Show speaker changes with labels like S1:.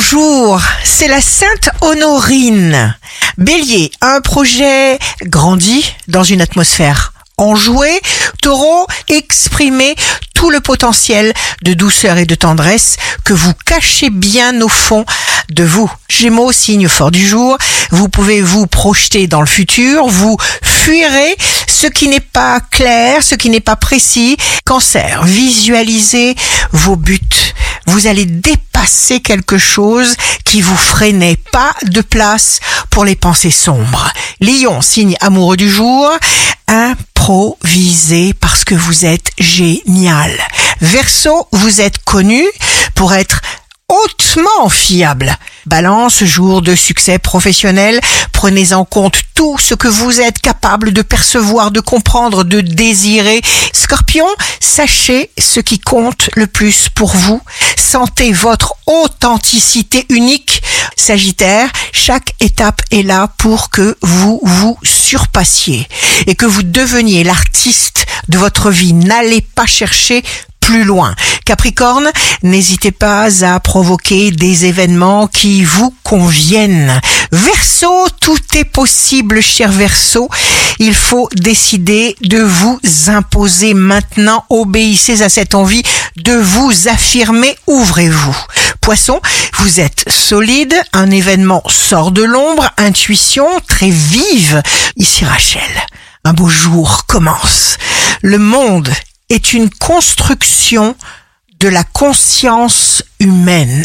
S1: bonjour, c'est la Sainte Honorine. Bélier, un projet grandit dans une atmosphère enjouée. Taureau, exprimez tout le potentiel de douceur et de tendresse que vous cachez bien au fond de vous. Gémeaux, signe fort du jour, vous pouvez vous projeter dans le futur, vous fuirez ce qui n'est pas clair, ce qui n'est pas précis. Cancer, visualisez vos buts. Vous allez dépasser quelque chose qui vous freinait. Pas de place pour les pensées sombres. Lion, signe amoureux du jour, improvisez parce que vous êtes génial. Verseau, vous êtes connu pour être hautement fiable. Balance, jour de succès professionnel, prenez en compte tout ce que vous êtes capable de percevoir, de comprendre, de désirer. Scorpion, sachez ce qui compte le plus pour vous. Sentez votre authenticité unique. Sagittaire, chaque étape est là pour que vous vous surpassiez et que vous deveniez l'artiste de votre vie. N'allez pas chercher plus loin. Capricorne, n'hésitez pas à provoquer des événements qui vous conviennent. Verseau, tout est possible, cher Verseau. Il faut décider de vous imposer maintenant. Obéissez à cette envie de vous affirmer. Ouvrez-vous. Poisson, vous êtes solide. Un événement sort de l'ombre. Intuition très vive. Ici Rachel. Un beau jour commence. Le monde est une construction de la conscience humaine.